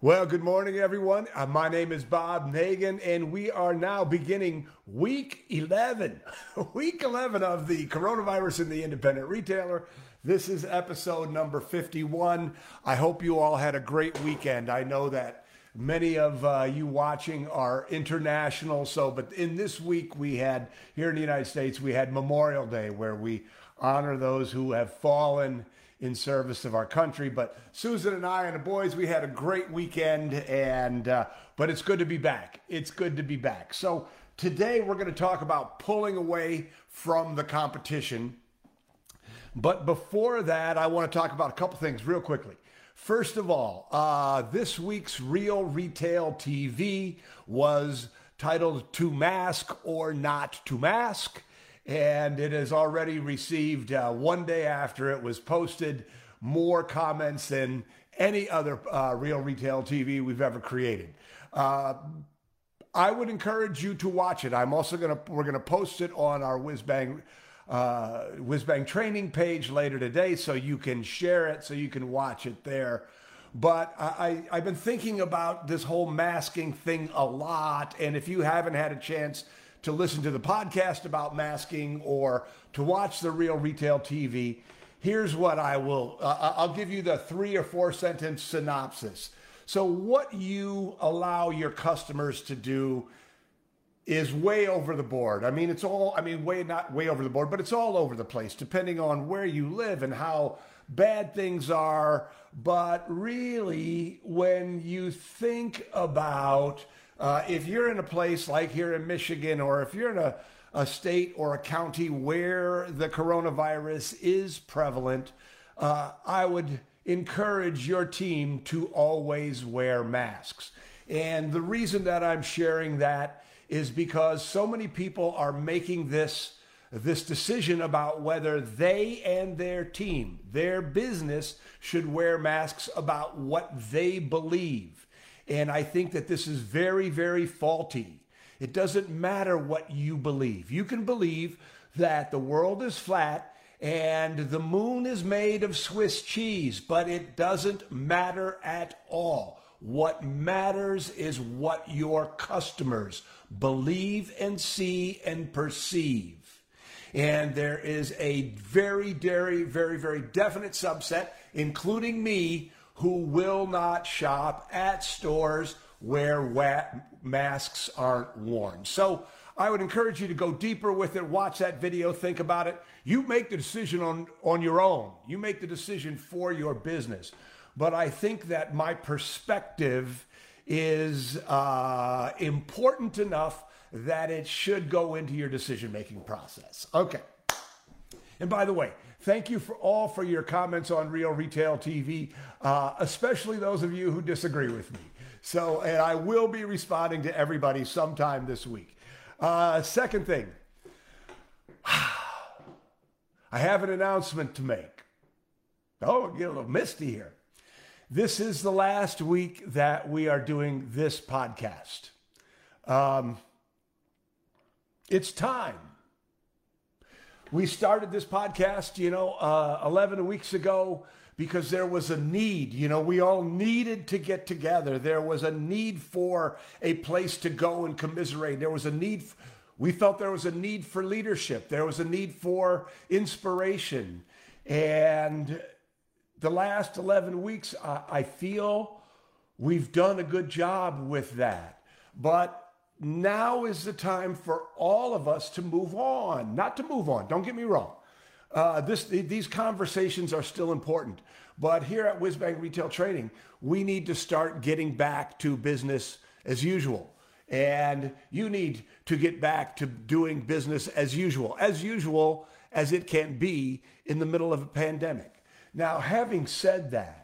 Well, good morning, everyone. Uh, my name is Bob Negen, and we are now beginning week 11. week 11 of the coronavirus in the independent retailer. This is episode number 51. I hope you all had a great weekend. I know that many of uh, you watching are international, so, but in this week we had, here in the United States, we had Memorial Day where we honor those who have fallen in service of our country. But Susan and I and the boys, we had a great weekend, and uh, but it's good to be back. It's good to be back. So today we're going to talk about pulling away from the competition. But before that, I want to talk about a couple things real quickly. First of all, uh, this week's Real Retail TV was titled To Mask or Not to Mask and it has already received uh, one day after it was posted more comments than any other uh, real retail TV we've ever created. Uh, I would encourage you to watch it. I'm also gonna we're gonna post it on our Whizbang uh, training page later today, so you can share it, so you can watch it there. But I, I've been thinking about this whole masking thing a lot, and if you haven't had a chance to listen to the podcast about masking or to watch the real retail TV, here's what I will uh, I'll give you the three or four sentence synopsis. So, what you allow your customers to do is way over the board. I mean, it's all, I mean, way, not way over the board, but it's all over the place, depending on where you live and how bad things are. But really, when you think about uh, if you're in a place like here in Michigan, or if you're in a, a state or a county where the coronavirus is prevalent, uh, I would encourage your team to always wear masks. And the reason that I'm sharing that is because so many people are making this this decision about whether they and their team, their business, should wear masks about what they believe. And I think that this is very, very faulty. It doesn't matter what you believe. You can believe that the world is flat and the moon is made of Swiss cheese, but it doesn't matter at all. What matters is what your customers believe and see and perceive. And there is a very, very, very, very definite subset, including me, who will not shop at stores where masks aren't worn. So I would encourage you to go deeper with it, watch that video, think about it. You make the decision on, on your own, you make the decision for your business. But I think that my perspective is uh, important enough that it should go into your decision making process. Okay. And by the way, thank you for all for your comments on Real Retail TV, uh, especially those of you who disagree with me. So, and I will be responding to everybody sometime this week. Uh, second thing, I have an announcement to make. Oh, get a little misty here. This is the last week that we are doing this podcast. Um, it's time we started this podcast, you know, uh, 11 weeks ago because there was a need. You know, we all needed to get together. There was a need for a place to go and commiserate. There was a need. We felt there was a need for leadership. There was a need for inspiration. And the last 11 weeks, I, I feel we've done a good job with that. But now is the time for all of us to move on, not to move on. Don't get me wrong. Uh, this, these conversations are still important. But here at Whizbang Retail Training, we need to start getting back to business as usual. And you need to get back to doing business as usual, as usual as it can be in the middle of a pandemic. Now, having said that,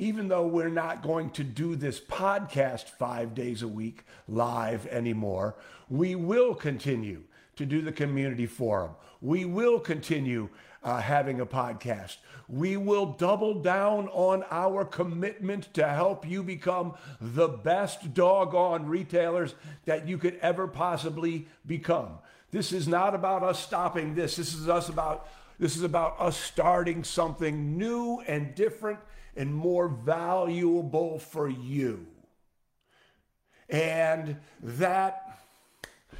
even though we're not going to do this podcast five days a week live anymore, we will continue to do the community forum. We will continue uh, having a podcast. We will double down on our commitment to help you become the best doggone retailers that you could ever possibly become. This is not about us stopping this. This is us about this is about us starting something new and different and more valuable for you. And that,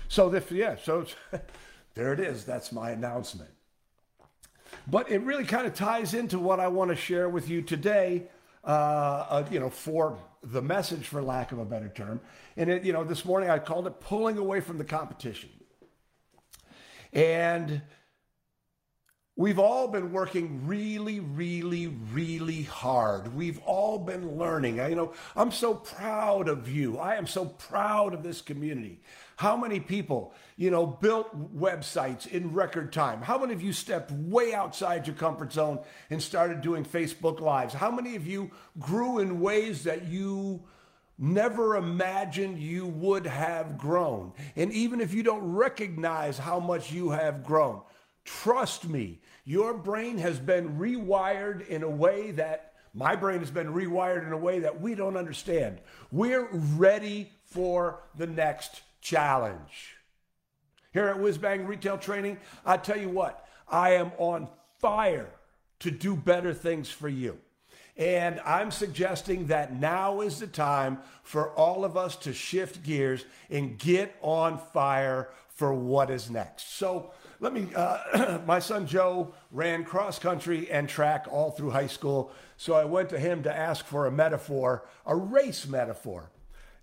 so if, yeah, so there it is. That's my announcement. But it really kind of ties into what I want to share with you today, uh, uh, you know, for the message, for lack of a better term. And, it, you know, this morning I called it pulling away from the competition. And we've all been working really, really, really hard. We've all been learning. I, you know, I'm so proud of you. I am so proud of this community. How many people, you know, built websites in record time? How many of you stepped way outside your comfort zone and started doing Facebook Lives? How many of you grew in ways that you never imagined you would have grown? And even if you don't recognize how much you have grown, trust me, your brain has been rewired in a way that my brain has been rewired in a way that we don't understand. We're ready for the next challenge. Here at Whizbang Retail Training, I tell you what, I am on fire to do better things for you. And I'm suggesting that now is the time for all of us to shift gears and get on fire for what is next. So let me, uh, my son Joe ran cross country and track all through high school. So I went to him to ask for a metaphor, a race metaphor.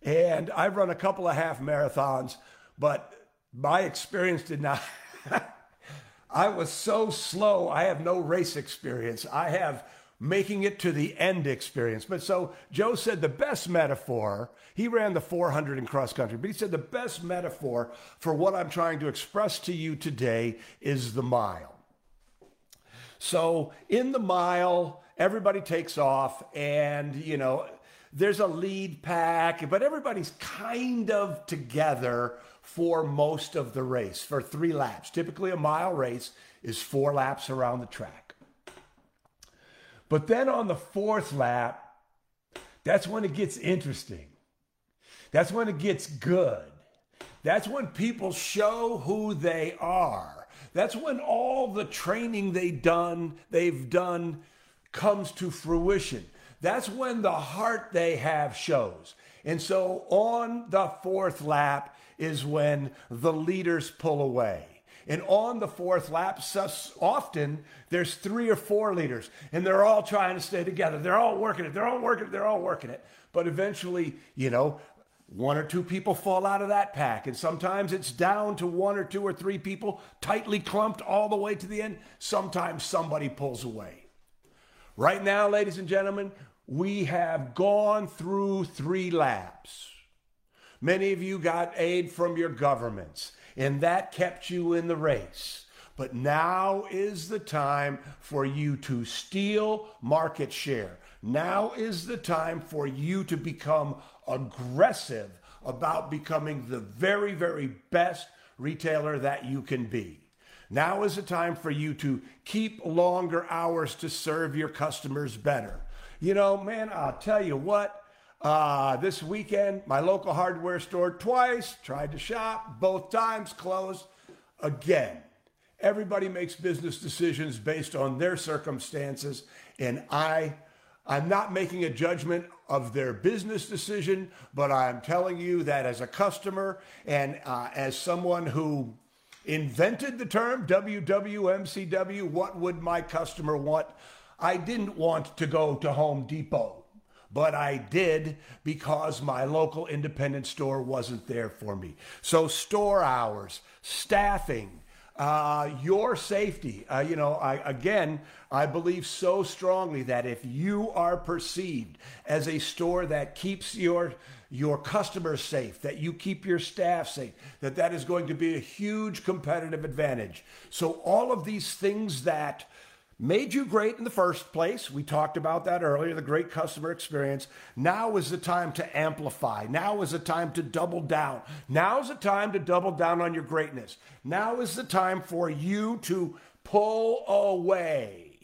And I've run a couple of half marathons, but my experience did not. I was so slow. I have no race experience. I have making it to the end experience. But so Joe said the best metaphor, he ran the 400 in cross country, but he said the best metaphor for what I'm trying to express to you today is the mile. So in the mile, everybody takes off and, you know, there's a lead pack, but everybody's kind of together for most of the race for three laps. Typically, a mile race is four laps around the track. But then on the fourth lap, that's when it gets interesting. That's when it gets good. That's when people show who they are. That's when all the training they done, they've done comes to fruition. That's when the heart they have shows. And so on the fourth lap is when the leaders pull away. And on the fourth lap, often there's three or four leaders, and they're all trying to stay together. They're all working it. They're all working it. They're all working it. But eventually, you know, one or two people fall out of that pack. And sometimes it's down to one or two or three people tightly clumped all the way to the end. Sometimes somebody pulls away. Right now, ladies and gentlemen, we have gone through three laps. Many of you got aid from your governments, and that kept you in the race. But now is the time for you to steal market share. Now is the time for you to become aggressive about becoming the very, very best retailer that you can be. Now is the time for you to keep longer hours to serve your customers better. You know, man, I'll tell you what. Uh, this weekend, my local hardware store twice tried to shop, both times closed again. Everybody makes business decisions based on their circumstances, and I I'm not making a judgment of their business decision, but I'm telling you that as a customer and uh, as someone who invented the term WWMCW, what would my customer want? I didn't want to go to Home Depot, but I did because my local independent store wasn't there for me. So, store hours, staffing, uh, your safety. Uh, you know, I, again, I believe so strongly that if you are perceived as a store that keeps your your customers safe, that you keep your staff safe, that that is going to be a huge competitive advantage. So all of these things that made you great in the first place. We talked about that earlier, the great customer experience. Now is the time to amplify. Now is the time to double down. Now is the time to double down on your greatness. Now is the time for you to pull away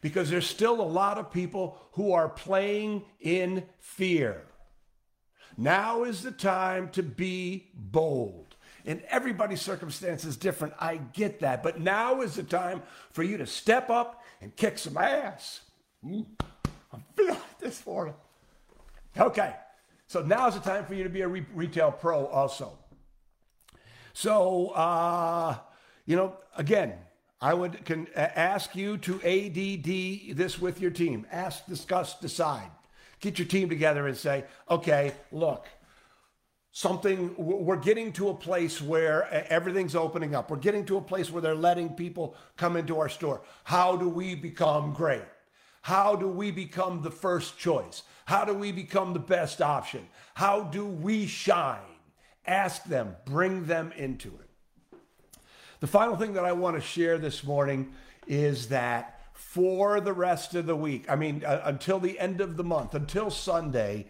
because there's still a lot of people who are playing in fear. Now is the time to be bold and everybody's circumstance is different. I get that. But now is the time for you to step up and kick some ass. Mm. I'm feeling this for you. Okay. So now's the time for you to be a re- retail pro also. So, uh, you know, again, I would can ask you to ADD this with your team. Ask, discuss, decide. Get your team together and say, okay, look, something, we're getting to a place where everything's opening up. We're getting to a place where they're letting people come into our store. How do we become great? How do we become the first choice? How do we become the best option? How do we shine? Ask them, bring them into it. The final thing that I want to share this morning is that for the rest of the week, I mean, uh, until the end of the month, until Sunday,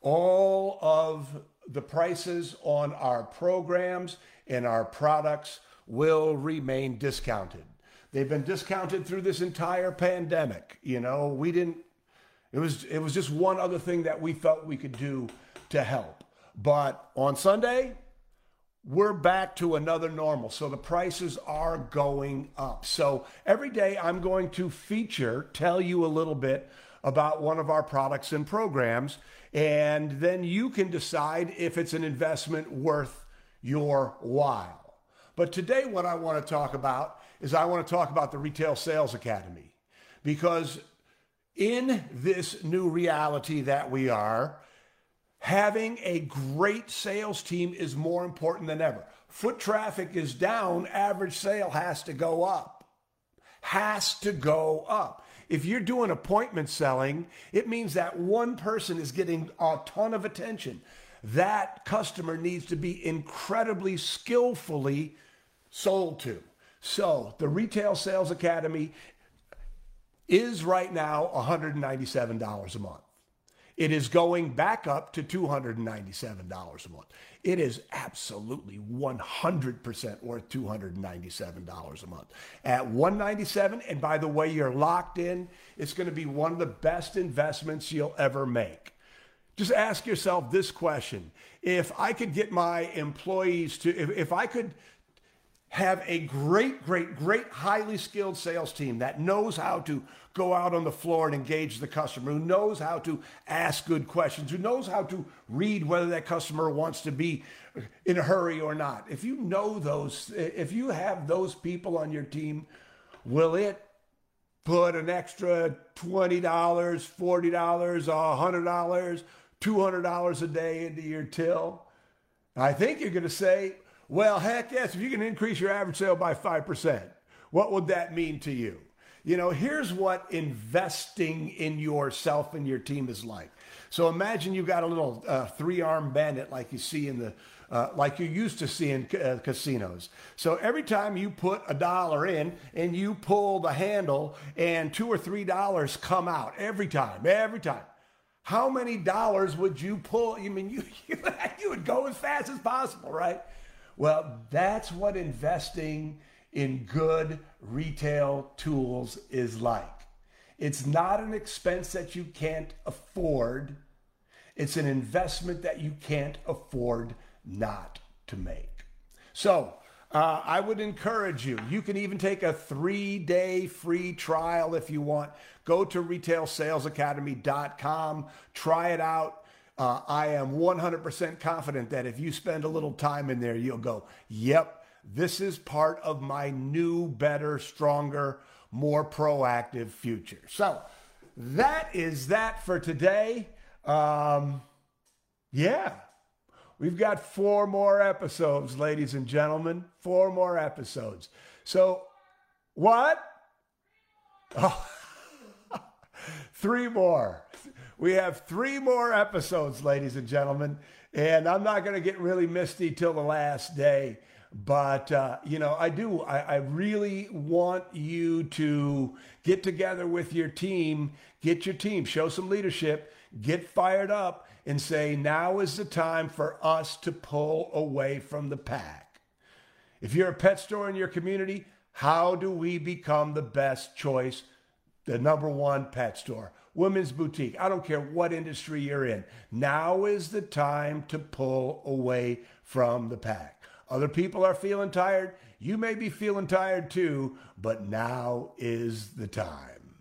all of the prices on our programs and our products will remain discounted. They've been discounted through this entire pandemic. You know, we didn't it was it was just one other thing that we felt we could do to help. But on Sunday, we're back to another normal. So the prices are going up. So every day I'm going to feature, tell you a little bit about one of our products and programs, and then you can decide if it's an investment worth your while. But today, what I want to talk about is I want to talk about the Retail Sales Academy because in this new reality that we are, having a great sales team is more important than ever. Foot traffic is down, average sale has to go up. Has to go up. If you're doing appointment selling, it means that one person is getting a ton of attention. That customer needs to be incredibly skillfully sold to. So, the Retail Sales Academy is right now $197 a month. It is going back up to $297 a month. It is absolutely 100% worth $297 a month. At 197 and by the way you're locked in, it's going to be one of the best investments you'll ever make. Just ask yourself this question. If I could get my employees to if, if I could have a great, great, great, highly skilled sales team that knows how to go out on the floor and engage the customer, who knows how to ask good questions, who knows how to read whether that customer wants to be in a hurry or not. If you know those, if you have those people on your team, will it put an extra $20, $40, $100, $200 a day into your till? I think you're going to say, well, heck yes, if you can increase your average sale by 5%, what would that mean to you? You know, here's what investing in yourself and your team is like. So imagine you've got a little uh, three-armed bandit like you see in the uh, like you used to see in uh, casinos. So every time you put a dollar in and you pull the handle and two or three dollars come out every time, every time. How many dollars would you pull? I mean, you, you, you would go as fast as possible, right? Well, that's what investing in good retail tools is like. It's not an expense that you can't afford. It's an investment that you can't afford not to make. So, uh, I would encourage you. You can even take a three day free trial if you want. Go to retailsalesacademy.com, try it out. Uh, I am 100% confident that if you spend a little time in there, you'll go, yep, this is part of my new, better, stronger, more proactive future. So that is that for today. Um, yeah, we've got four more episodes, ladies and gentlemen. Four more episodes. So, what? Oh, three more. We have three more episodes, ladies and gentlemen, and I'm not going to get really misty till the last day. But, uh, you know, I do. I, I really want you to get together with your team, get your team, show some leadership, get fired up, and say, now is the time for us to pull away from the pack. If you're a pet store in your community, how do we become the best choice, the number one pet store? Women's boutique. I don't care what industry you're in. Now is the time to pull away from the pack. Other people are feeling tired. You may be feeling tired too, but now is the time.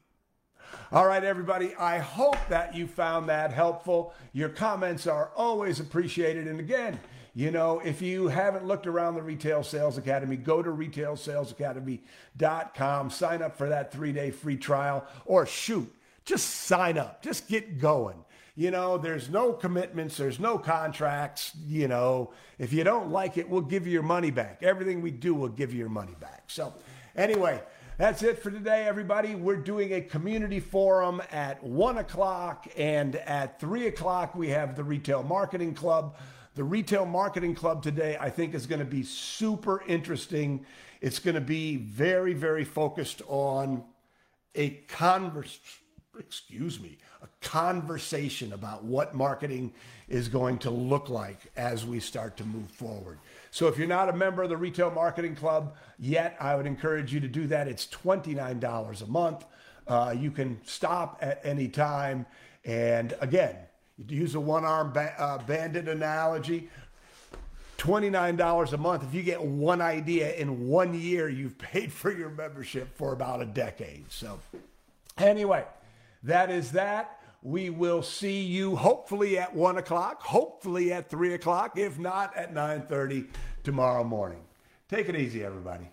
All right, everybody. I hope that you found that helpful. Your comments are always appreciated. And again, you know, if you haven't looked around the Retail Sales Academy, go to retailsalesacademy.com, sign up for that three day free trial, or shoot, just sign up, just get going. You know, there's no commitments, there's no contracts. You know, if you don't like it, we'll give you your money back. Everything we do will give you your money back. So, anyway, that's it for today, everybody. We're doing a community forum at one o'clock, and at three o'clock, we have the Retail Marketing Club. The Retail Marketing Club today, I think, is going to be super interesting. It's going to be very, very focused on a converse, excuse me, a conversation about what marketing is going to look like as we start to move forward. So if you're not a member of the Retail Marketing Club yet, I would encourage you to do that. It's $29 a month. Uh, you can stop at any time. And again, use a one arm ba- uh, bandit analogy, $29 a month. If you get one idea in one year, you've paid for your membership for about a decade. So, anyway, that is that. We will see you hopefully at one o'clock, hopefully at three o'clock, if not at 9:30 tomorrow morning. Take it easy, everybody.